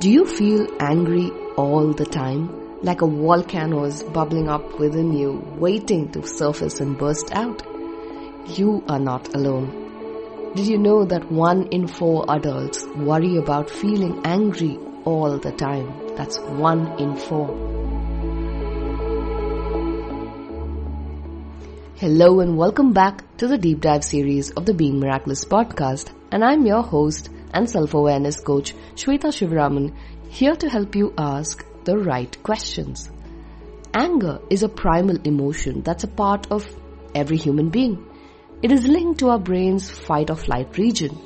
Do you feel angry all the time? Like a volcano is bubbling up within you, waiting to surface and burst out? You are not alone. Did you know that one in four adults worry about feeling angry all the time? That's one in four. Hello and welcome back to the deep dive series of the Being Miraculous podcast. And I'm your host and self-awareness coach, Shweta Shivraman here to help you ask the right questions. Anger is a primal emotion that's a part of every human being. It is linked to our brain's fight or flight region.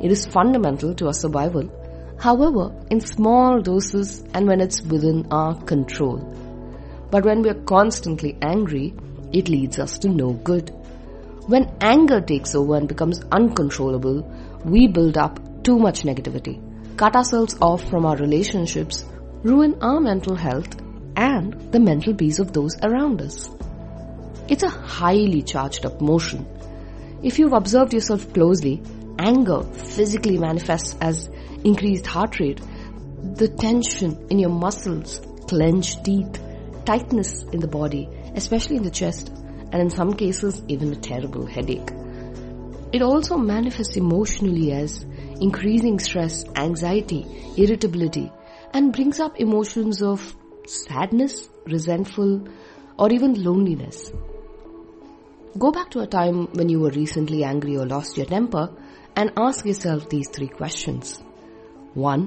It is fundamental to our survival. However, in small doses and when it's within our control. But when we are constantly angry, it leads us to no good. When anger takes over and becomes uncontrollable, we build up too much negativity, cut ourselves off from our relationships, ruin our mental health and the mental peace of those around us. It's a highly charged up emotion. If you've observed yourself closely, anger physically manifests as increased heart rate, the tension in your muscles, clenched teeth, tightness in the body, especially in the chest, and in some cases even a terrible headache. It also manifests emotionally as increasing stress, anxiety, irritability, and brings up emotions of sadness, resentful, or even loneliness. Go back to a time when you were recently angry or lost your temper and ask yourself these three questions. 1.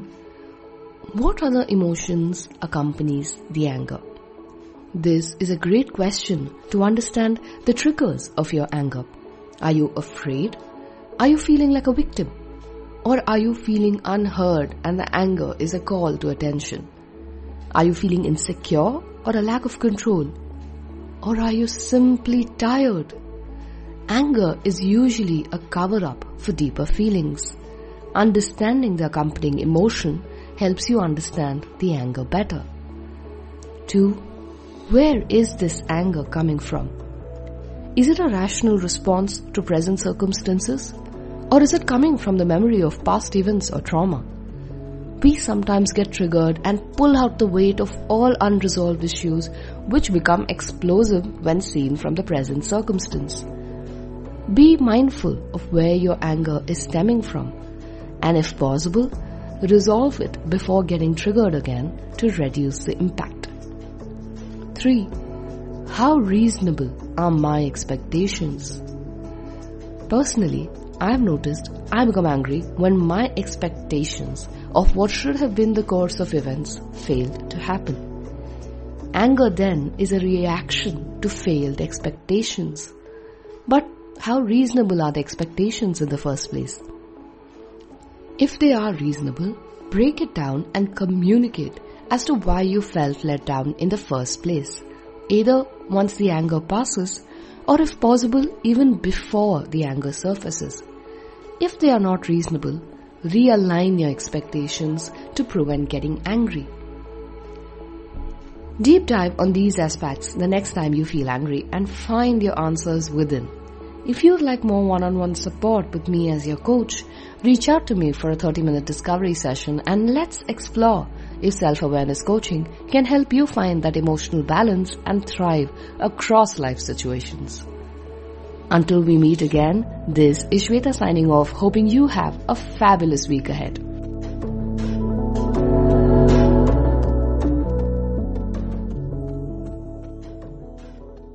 What other emotions accompanies the anger? This is a great question to understand the triggers of your anger. Are you afraid? Are you feeling like a victim? Or are you feeling unheard and the anger is a call to attention? Are you feeling insecure or a lack of control? Or are you simply tired? Anger is usually a cover up for deeper feelings. Understanding the accompanying emotion helps you understand the anger better. 2. Where is this anger coming from? Is it a rational response to present circumstances? Or is it coming from the memory of past events or trauma? We sometimes get triggered and pull out the weight of all unresolved issues which become explosive when seen from the present circumstance. Be mindful of where your anger is stemming from and if possible, resolve it before getting triggered again to reduce the impact. 3. How reasonable are my expectations? Personally, I have noticed I become angry when my expectations of what should have been the course of events failed to happen. Anger then is a reaction to failed expectations. But how reasonable are the expectations in the first place? If they are reasonable, break it down and communicate as to why you felt let down in the first place, either once the anger passes or if possible even before the anger surfaces. If they are not reasonable, realign your expectations to prevent getting angry. Deep dive on these aspects the next time you feel angry and find your answers within. If you'd like more one-on-one support with me as your coach, reach out to me for a 30-minute discovery session and let's explore if self-awareness coaching can help you find that emotional balance and thrive across life situations. Until we meet again, this is Shweta signing off hoping you have a fabulous week ahead.